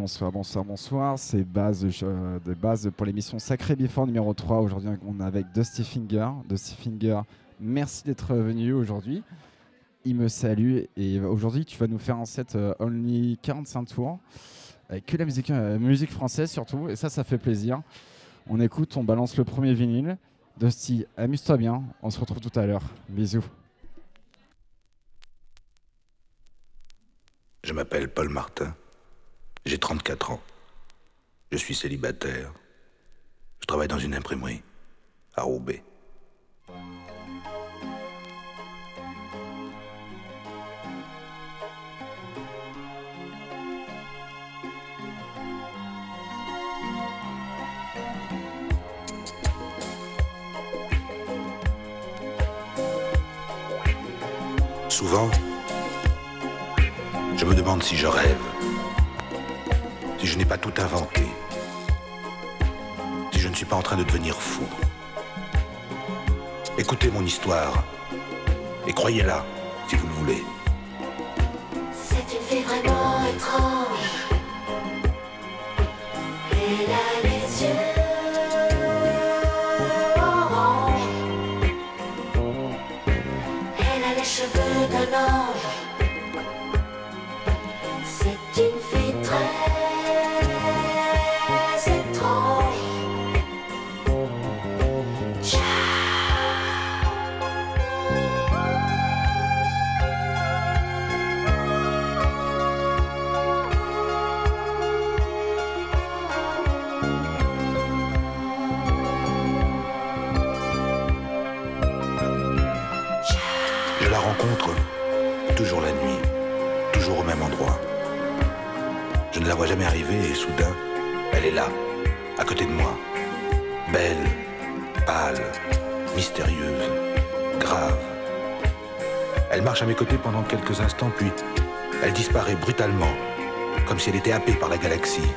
Bonsoir, bonsoir, bonsoir. C'est base euh, pour l'émission Sacré Before numéro 3. Aujourd'hui, on est avec Dusty Finger. Dusty Finger, merci d'être venu aujourd'hui. Il me salue et aujourd'hui, tu vas nous faire un set euh, only 45 tours avec que la euh, musique française surtout. Et ça, ça fait plaisir. On écoute, on balance le premier vinyle. Dusty, amuse-toi bien. On se retrouve tout à l'heure. Bisous. Je m'appelle Paul Martin. J'ai 34 ans. Je suis célibataire. Je travaille dans une imprimerie à Roubaix. Souvent, je me demande si je rêve si je n'ai pas tout inventé, si je ne suis pas en train de devenir fou. Écoutez mon histoire et croyez-la si vous le voulez. Marche à mes côtés pendant quelques instants, puis elle disparaît brutalement, comme si elle était happée par la galaxie.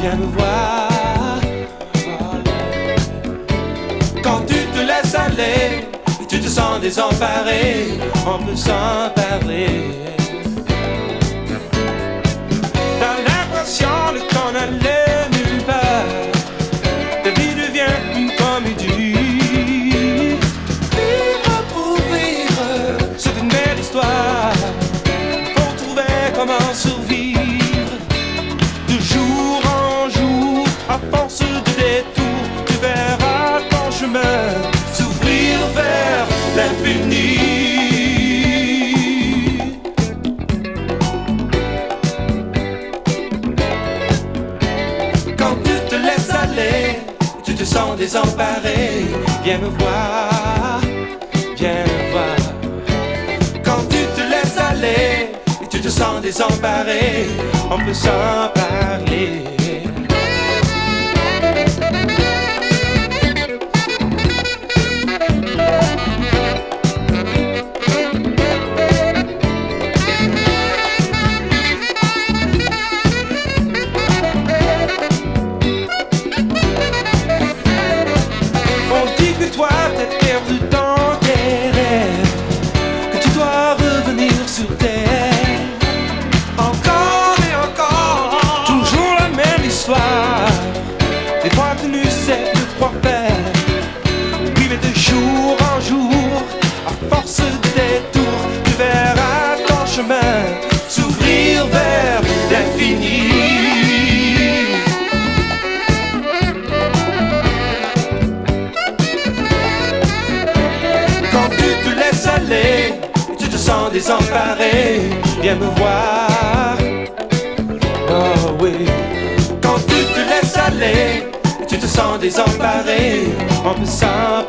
viens me voir. Quand tu te laisses aller, tu te sens désemparé, on peut s'en parler. viens me voir. Oh oui, quand tu te laisses aller, tu te sens désemparé, on peut s'en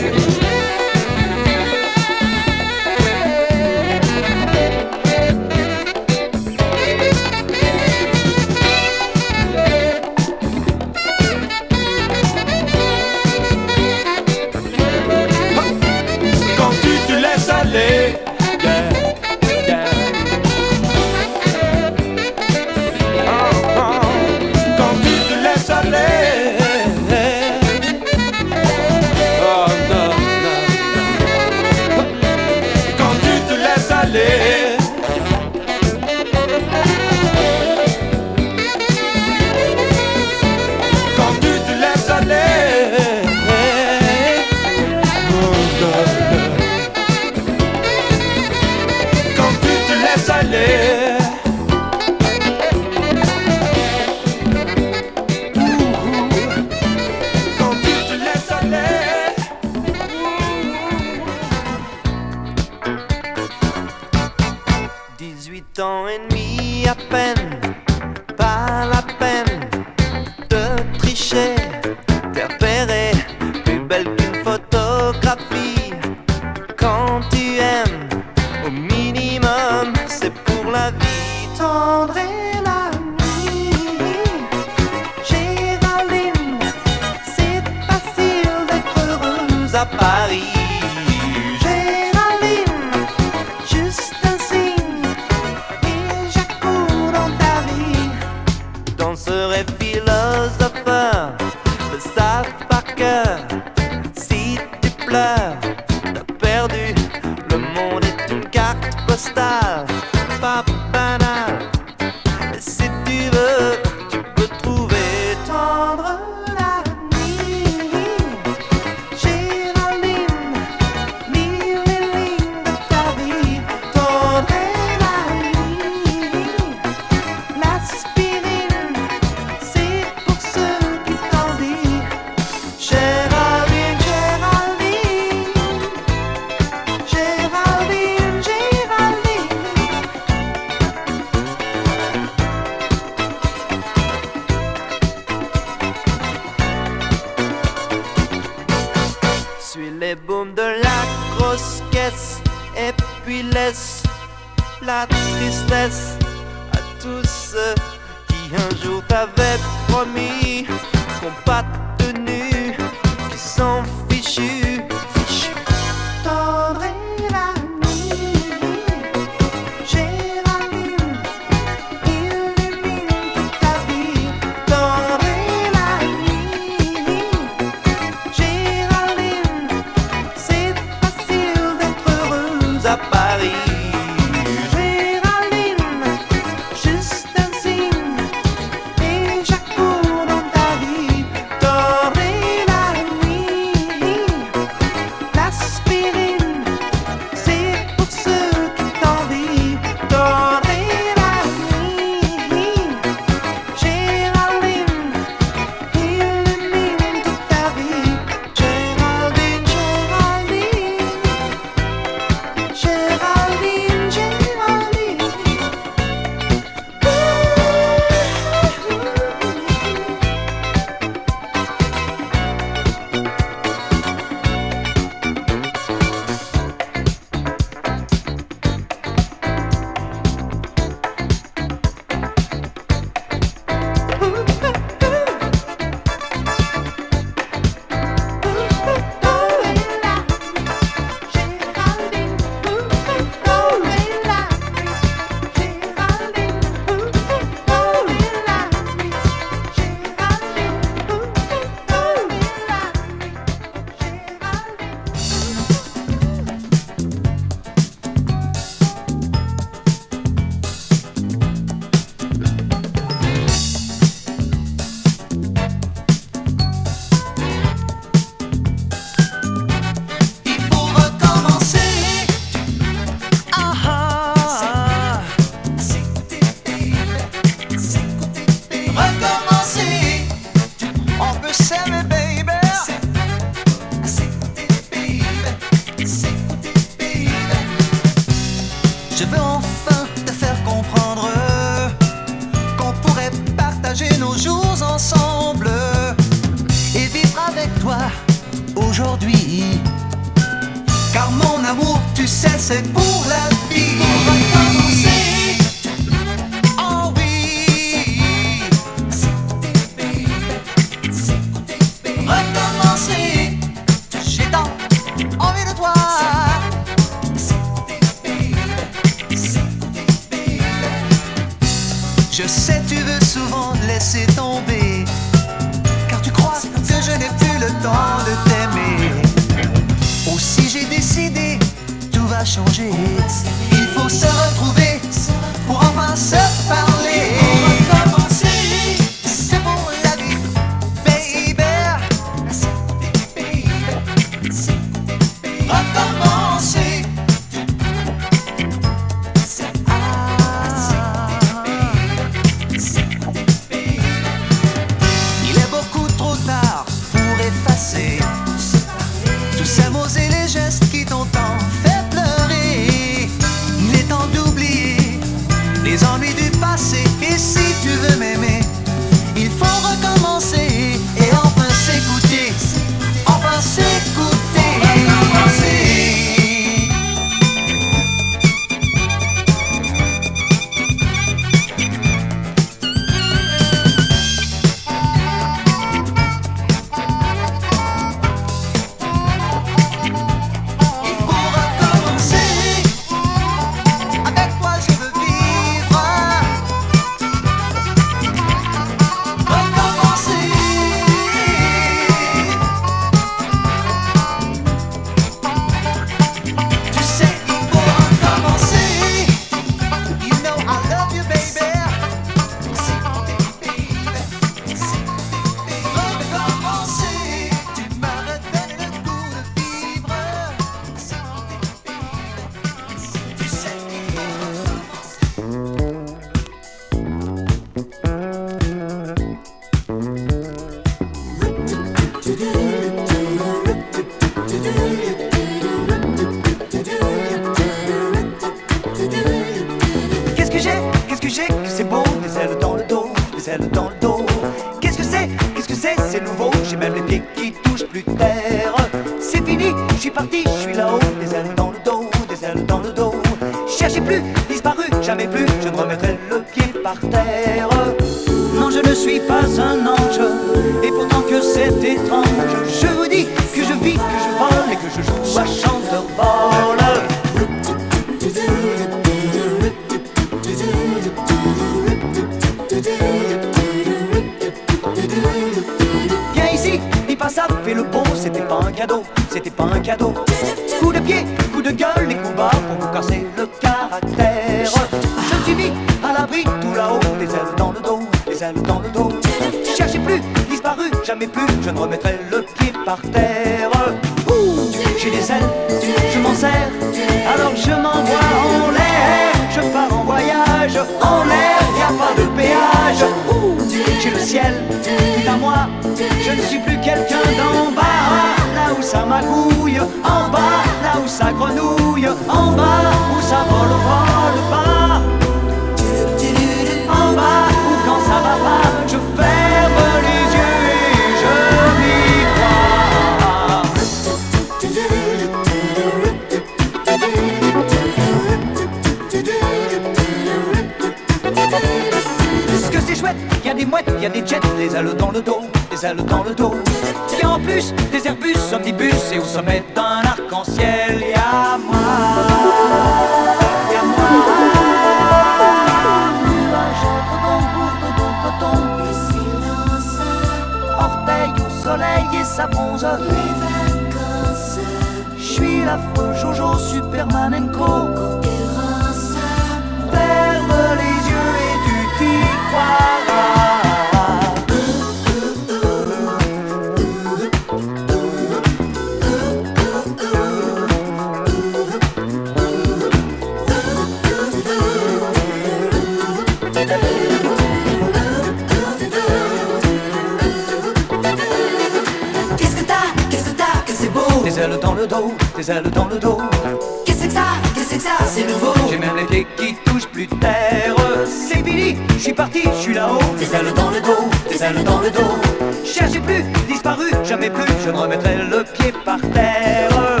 je suis parti, je suis là-haut. Des ailes dans le dos, des ailes dans le dos. Cherchez plus, disparu, jamais plus, je ne remettrai le pied par terre.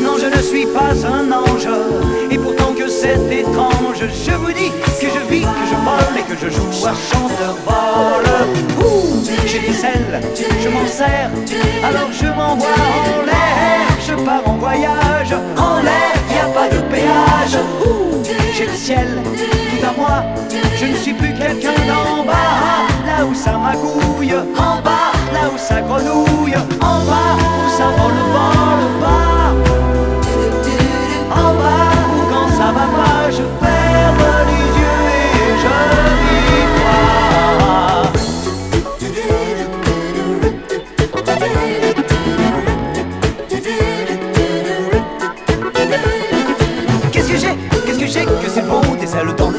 Non, je ne suis pas un ange, et pourtant que c'est étrange. Je vous dis que je vis, que je vole et que je joue à chanteur-vol. Ouh, J'ai des ailes, je m'en sers, alors je m'envoie en l'air. Je pars en voyage, en l'air, y a pas de péage. J'ai le ciel à moi, je ne suis plus quelqu'un d'en bas, là où ça magouille, en bas, là où ça grenouille, en bas, où ça vole, vole, bas, en bas, où quand ça va pas, je ferme les yeux et je m'y crois. Qu'est-ce que j'ai? Qu'est-ce que j'ai? Que c'est beau Des ailes dans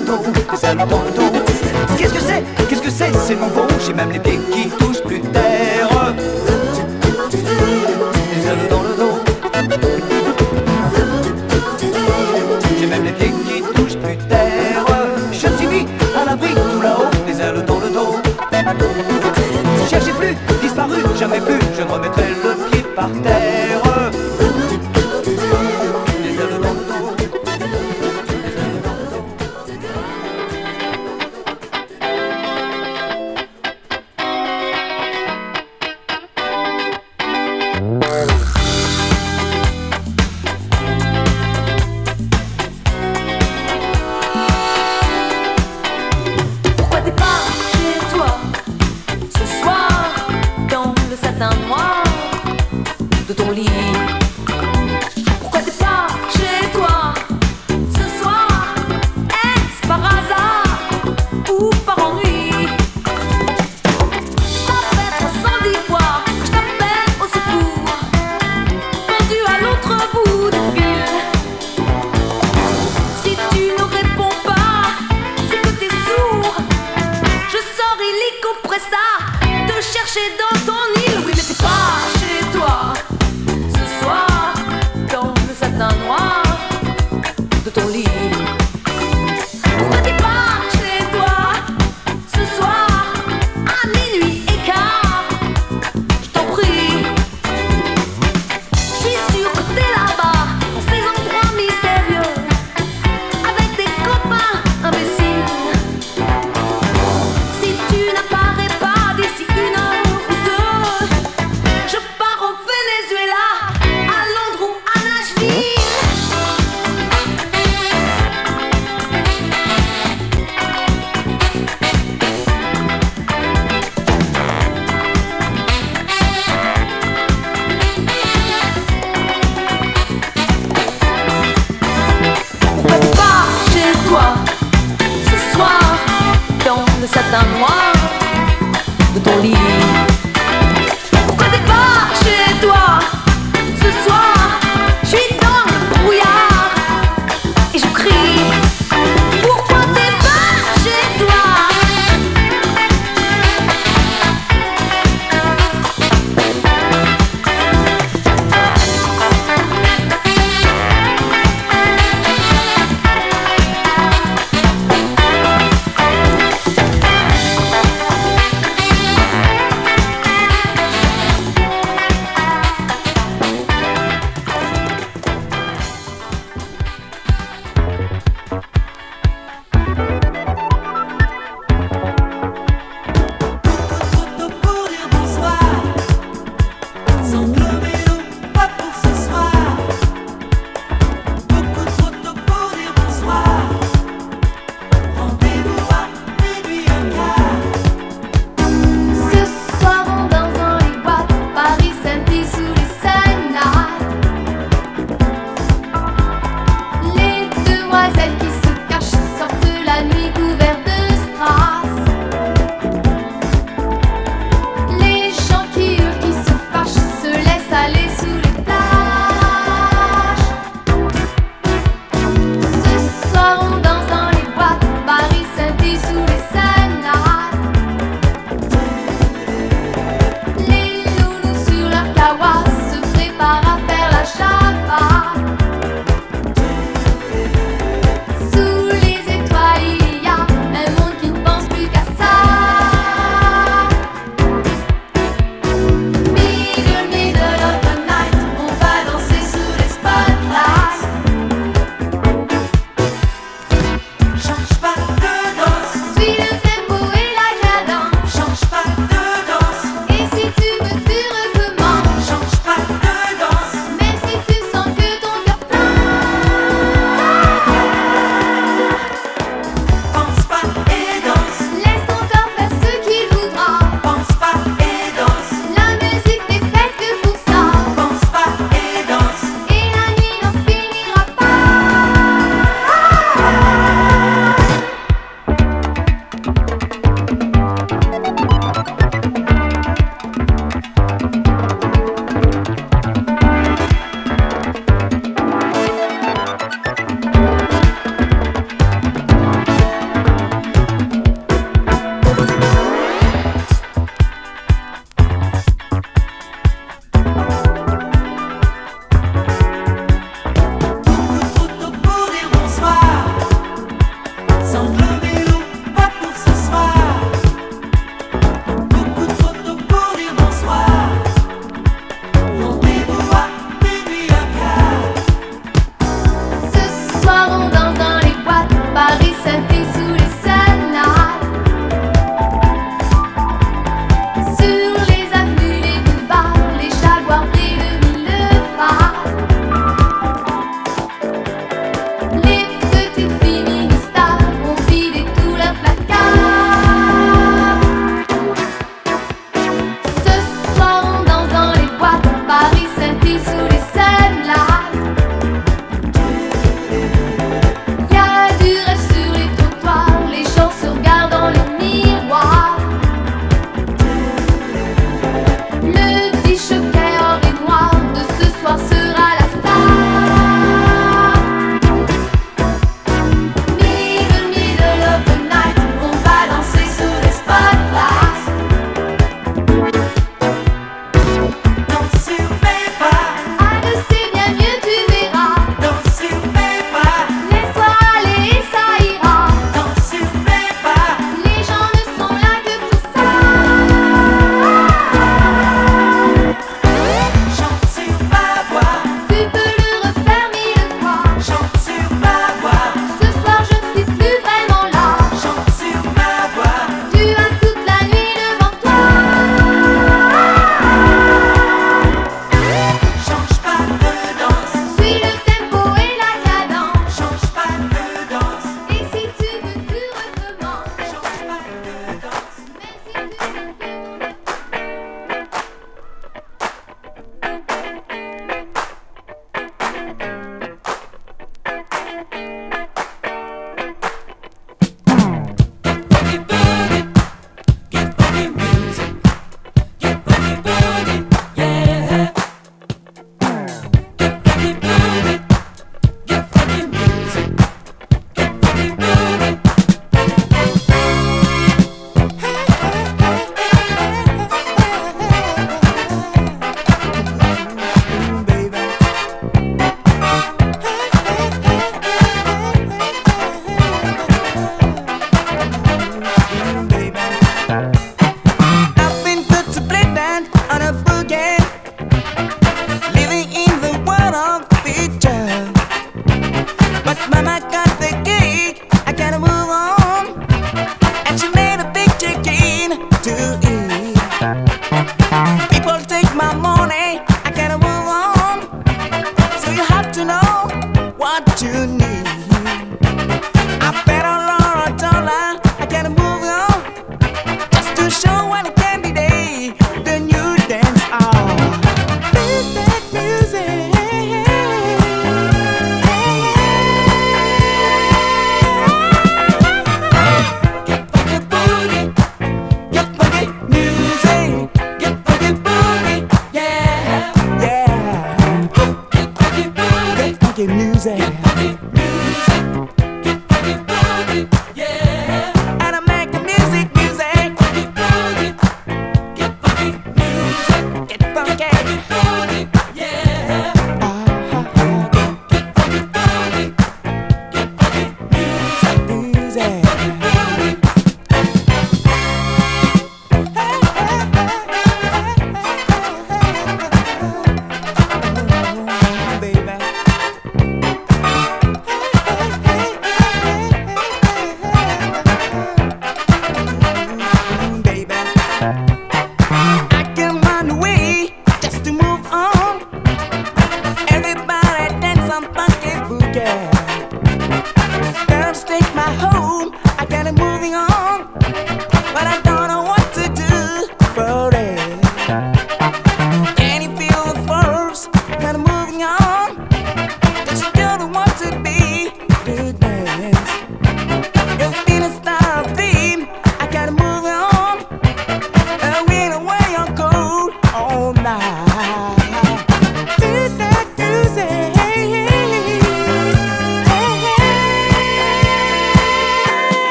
Qu'est-ce que c'est? Qu'est-ce que c'est? C'est nouveau J'ai même les pieds qui touchent plus terre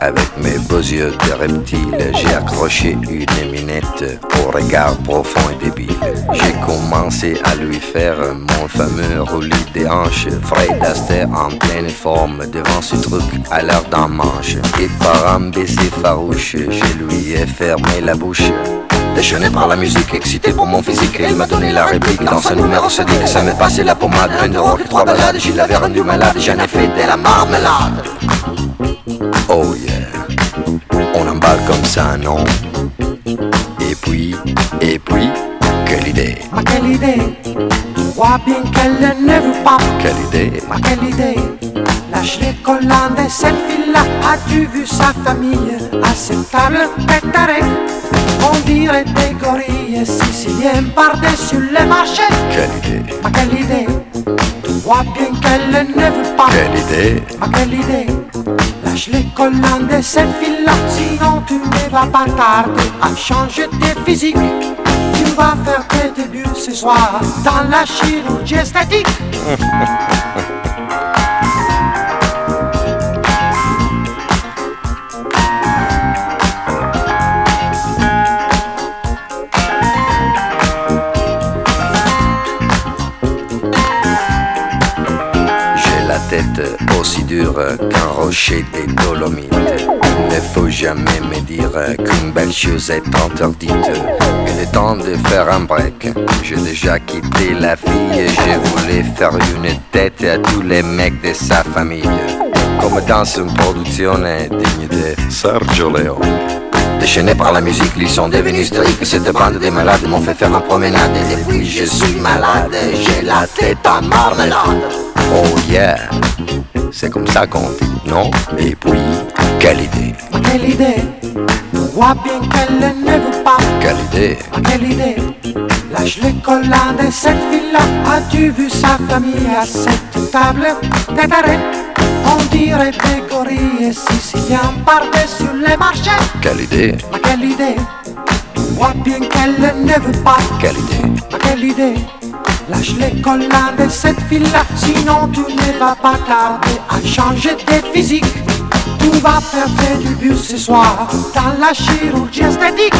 avec mes beaux yeux de reptile, j'ai accroché une éminette au regard profond et débile. J'ai commencé à lui faire mon fameux roulis des hanches. Fred Astaire en pleine forme devant ce truc à l'heure d'un manche. Et par un baiser farouche, je lui ai fermé la bouche. Déchaîné par la musique, excité pour mon physique, il m'a donné la réplique dans ce numéro se dit que ça m'est passé la pommade, un de trois balades, je l'avais rendu malade, j'en ai fait de la marmelade. Oh yeah, on emballe comme ça, non? Et puis, et puis, quelle idée, Ma quelle idée? Vois bien qu'elle ne veut pas. Quelle idée? Ma quelle idée? Lâche les collants de cette fille-là As-tu vu sa famille à cette table pétarée On dirait des gorilles siciliennes par-dessus les marchés. Quelle idée, Ma quelle idée? Vois bien qu'elle ne veut pas. Quelle idée? Ma quelle idée? Lâche les collants de cette fille-là. Sinon tu ne vas pas tarder à changer tes physiques. Tu vas faire tes débuts ce soir Dans la chirurgie esthétique. J'ai la tête aussi dure qu'un rocher des Dolomites. Ne faut jamais me dire qu'une belle chose est interdite. Il est temps de faire un break. J'ai déjà quitté la fille. Je voulais faire une tête à tous les mecs de sa famille. Comme dans une production digne de Sergio Leone. Déchaîné par la musique, ils sont devenus hystériques. Cette bande de malades m'ont fait faire une promenade. Et depuis, je suis malade. J'ai la tête en marmelade. Oh yeah, c'est comme ça qu'on non et puis, quelle idée Quelle idée Vois bien qu'elle ne veut pas. Quelle idée Quelle idée Lâche les collades de cette fille-là. As-tu vu sa famille à cette table d'arrêt On dirait des gorilles siciliens partaient sur les marchés. Quelle idée Quelle idée Vois bien qu'elle ne veut pas. Quelle idée Quelle idée Lâche l'école avec cette fille-là, sinon tu ne vas pas tarder à changer tes physiques. Tu vas faire du débuts ce soir dans la chirurgie esthétique.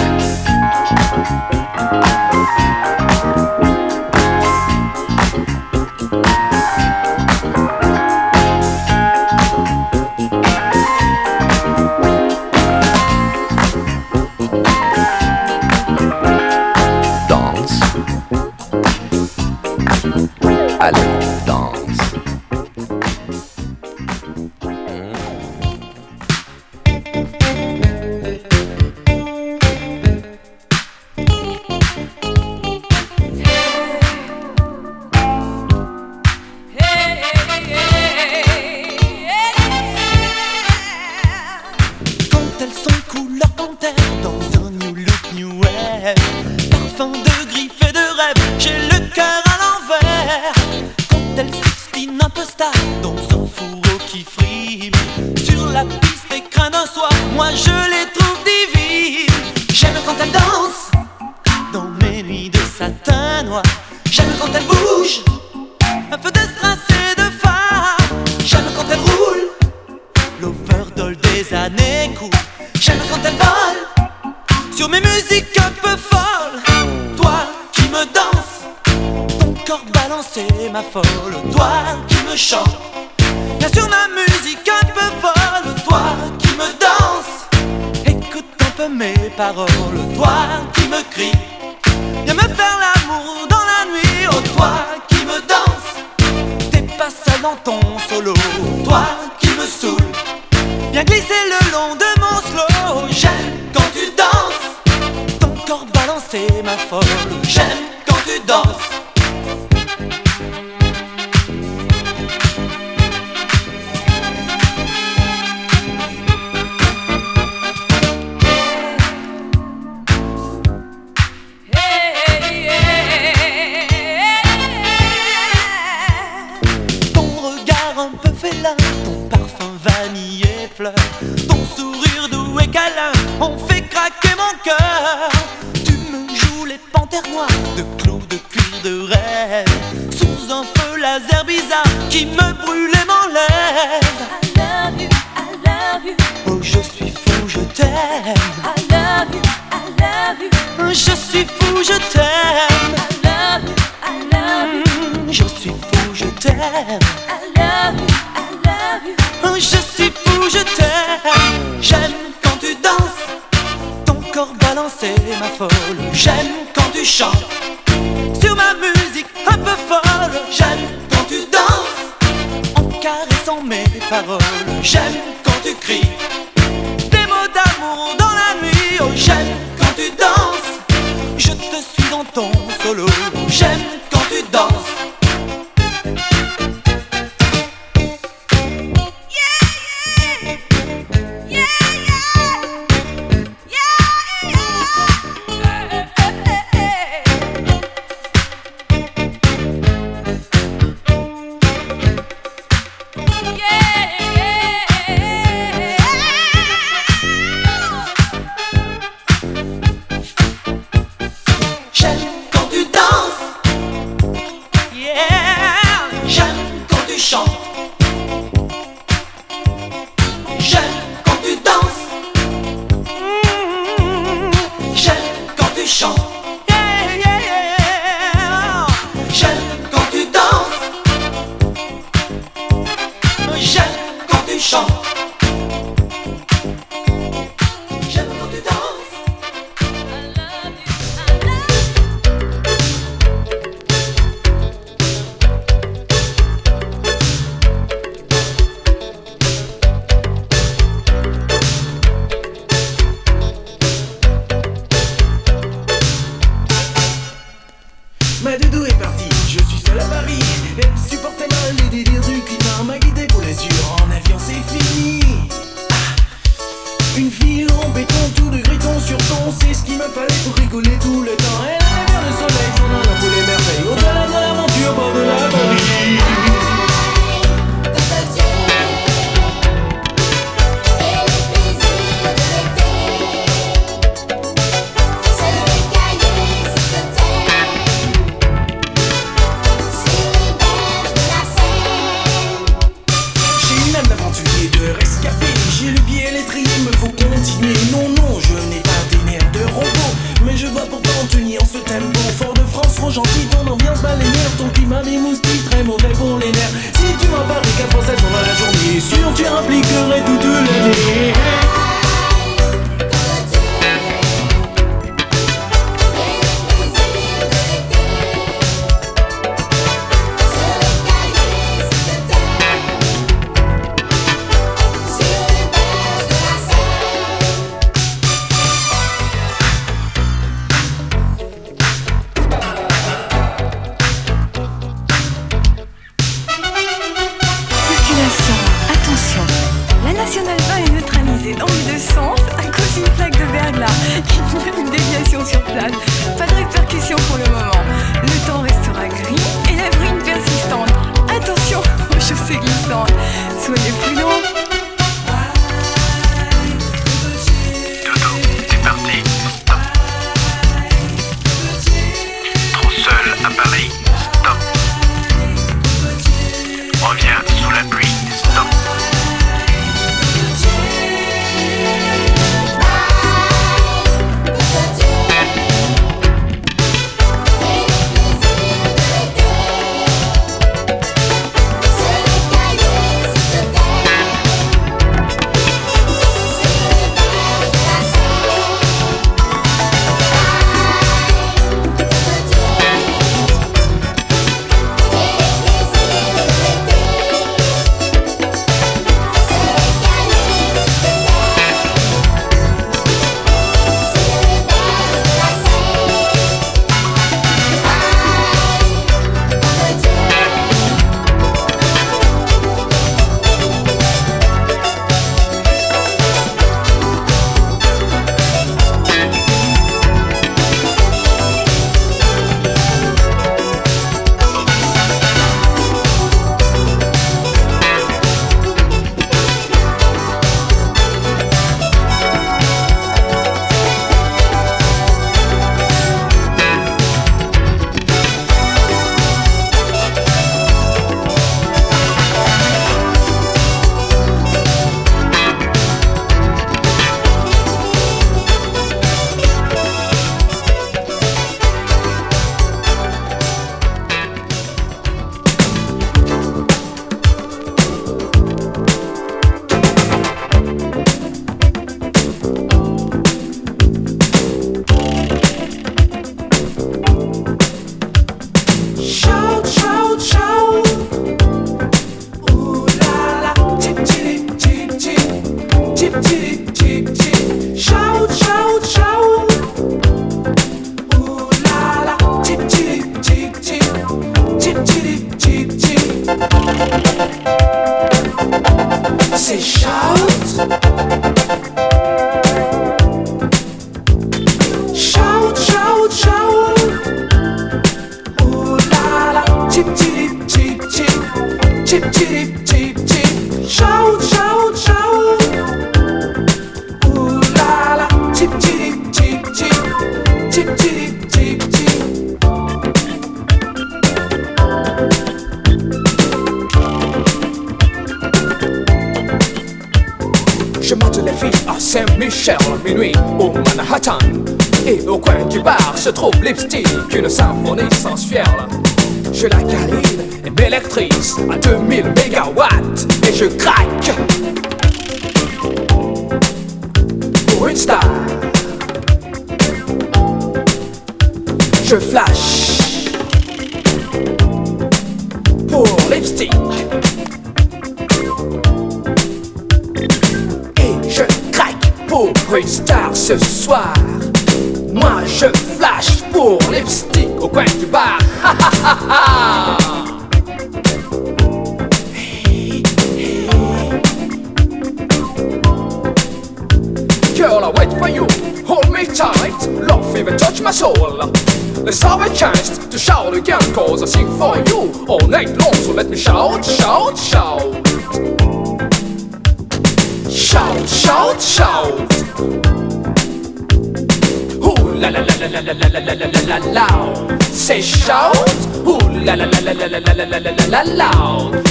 La la la la la la la la.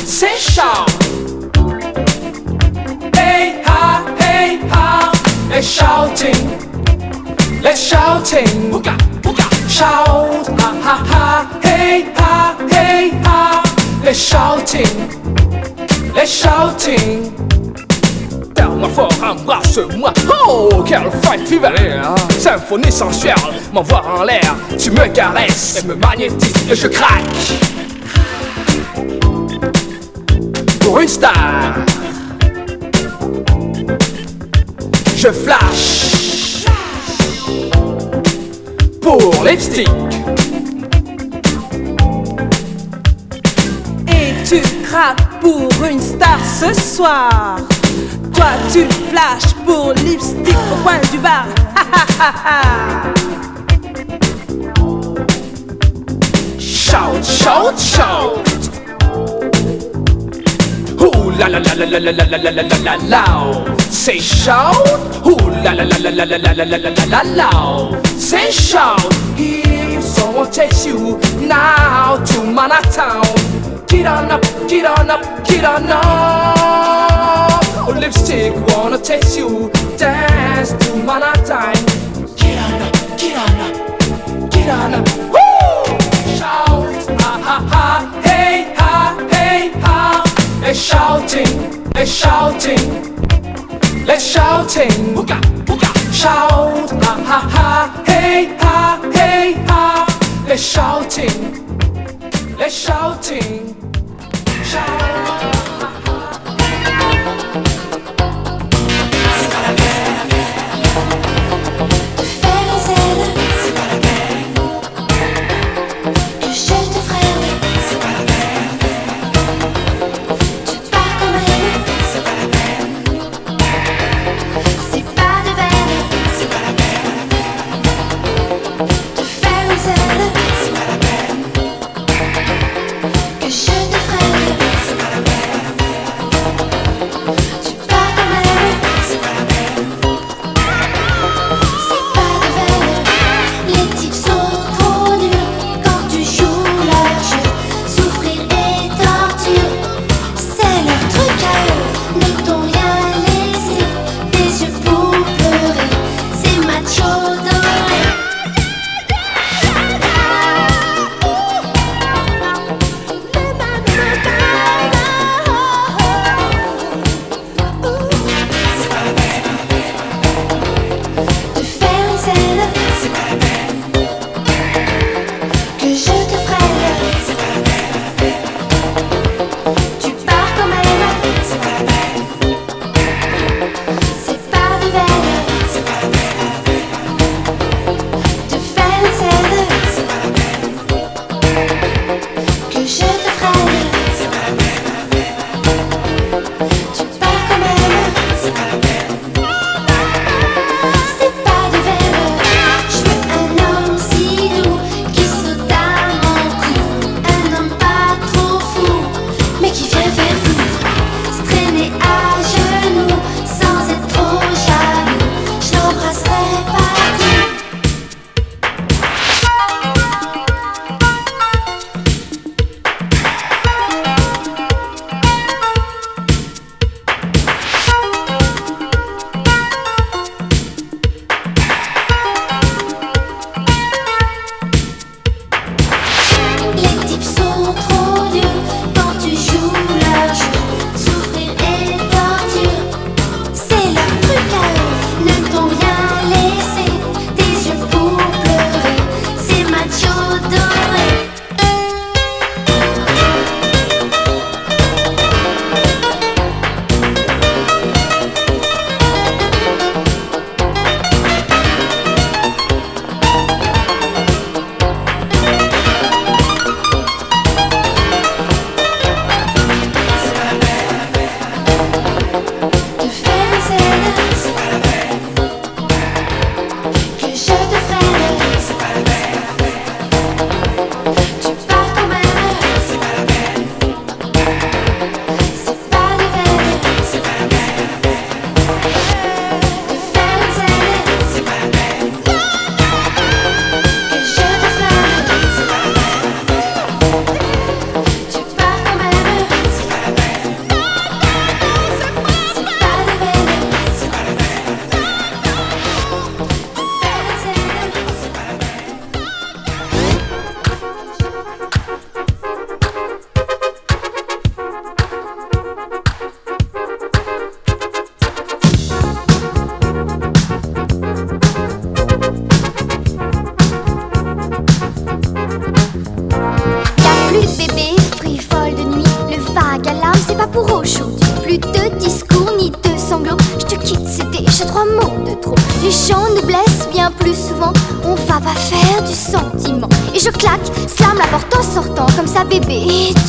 Say shout. Hey ha, hey ha. Let's shouting, let's shouting. Shout, ha ha ha, hey ha, hey ha. Let's shouting, let's shouting. Terme fort, embrasse-moi. Oh, quelle fête fever. Symphonie sensuelle, m'envoie en l'air. Tu me caresses et me magnétises et je craque. Pour une star, je flash. Pour lipstick. Et tu craques pour une star ce soir. Toi tu flashes pour lipstick au coin du bar. Ha, ha, ha, ha. Shout, shout, shout. La la la la la la la la la la la loud. Say shout. Ooh la la la la la la la la la la la loud. Say shout. If someone takes you now to Manhattan, get on up, get on up, get on up. Oh, lipstick wanna taste you, dance to Manhattan. Get on up, get on up, get on up. Woo! Shout, ha ha ha, hey. They're shouting, they're shouting, they're shouting. Shout, ha ha ha, hey ha, hey ha. They're shouting, they're shouting. Shout.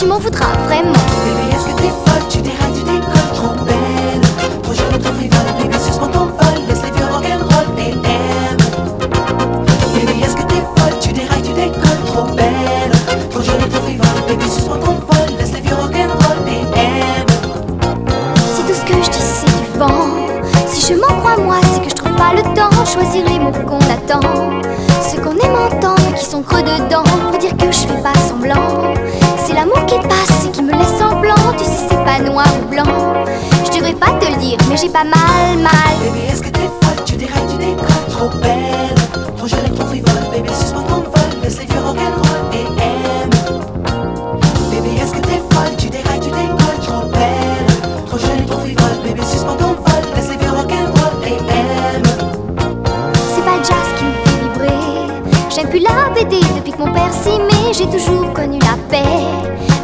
Tu m'en voudras vraiment. Bébé, est-ce que t'es folle? Tu dérailles, tu décolles, trop belle. Trop jeune, trop frivole, bébé, suspends ton vol. Laisse les vieux rock'n'roll et aime. Bébé, est-ce que t'es folle? Tu dérailles, tu décolles, trop belle. Trop jeune, trop frivole, bébé, suspends ton vol. Laisse les vieux rock'n'roll et aime. Si tout ce que je dis c'est du vent, si je m'en crois moi, c'est que je trouve pas le temps. Choisir les mots qu'on attend, ceux qu'on aime entendre, qui sont creux dedans, j'ai pas mal, mal. Bébé, est-ce que t'es folle? Tu dérailles, tu décolles, trop belle. Trop jeune et trop frivole, bébé, suspends ton vol. Laisse les vieux rock'n'roll et aime. Bébé, est-ce que t'es folle? Tu dérailles, tu décolles, trop belle. Trop jeune et trop frivole, bébé, suspends ton vol. Laisse les vieux rock'n'roll et aime. C'est pas le jazz qui me fait vibrer. J'aime plus la BD depuis que mon père s'aimait. J'ai toujours connu la paix.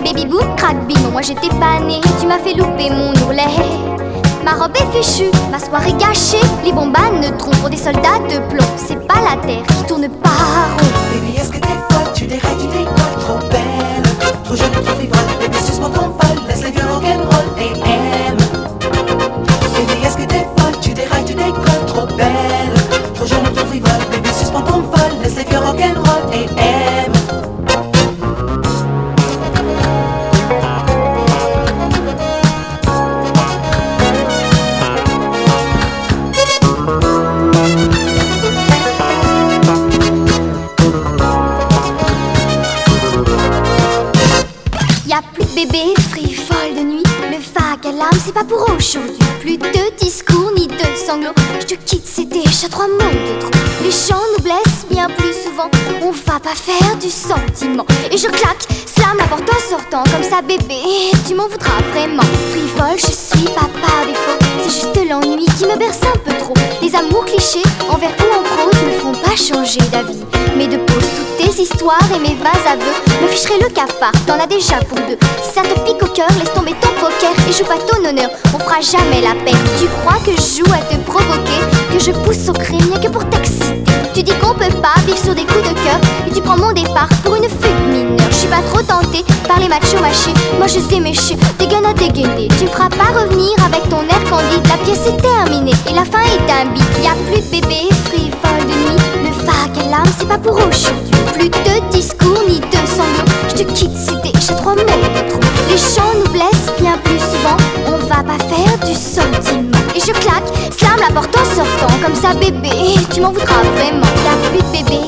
Baby boom, crack bim, moi j'étais pas née. Tu m'as fait louper mon ourlet. Ma robe est fichue, ma soirée gâchée. Les bombes à neutrons pour des soldats de plomb. C'est pas la terre qui tourne pas rond. Du sentiment. Et je claque, slam la porte en sortant. Comme ça, bébé, tu m'en voudras vraiment. Frivole, je suis pas par défaut. C'est juste l'ennui qui me berce un peu trop. Les amours clichés, en vers ou en prose, me feront pas changer d'avis. Mais de pause toutes tes histoires et mes vases aveux me ficherai le cafard, t'en as déjà pour deux. Ça te pique au cœur, laisse tomber ton poker et joue pas ton honneur, on fera jamais la paix. Tu crois que je joue à te provoquer, que je pousse au crime que pour t'exciter. Tu dis qu'on peut pas vivre sur des coups de cœur trop par les machos machés, moi je sais mécher, dégaine à dégainer. Tu me feras pas revenir avec ton air candide, la pièce est terminée et la fin est un bip. Y a plus de bébé frivole de nuit, le vague à c'est pas pour aujourd'hui. Plus de discours ni de sanglots, je te quitte, c'est déjà mots de trop. Les chants nous blessent bien plus souvent, on va pas faire du sentiment. Et je claque, slam la porte en sortant, comme ça bébé, tu m'en voudras vraiment. Y plus de bébé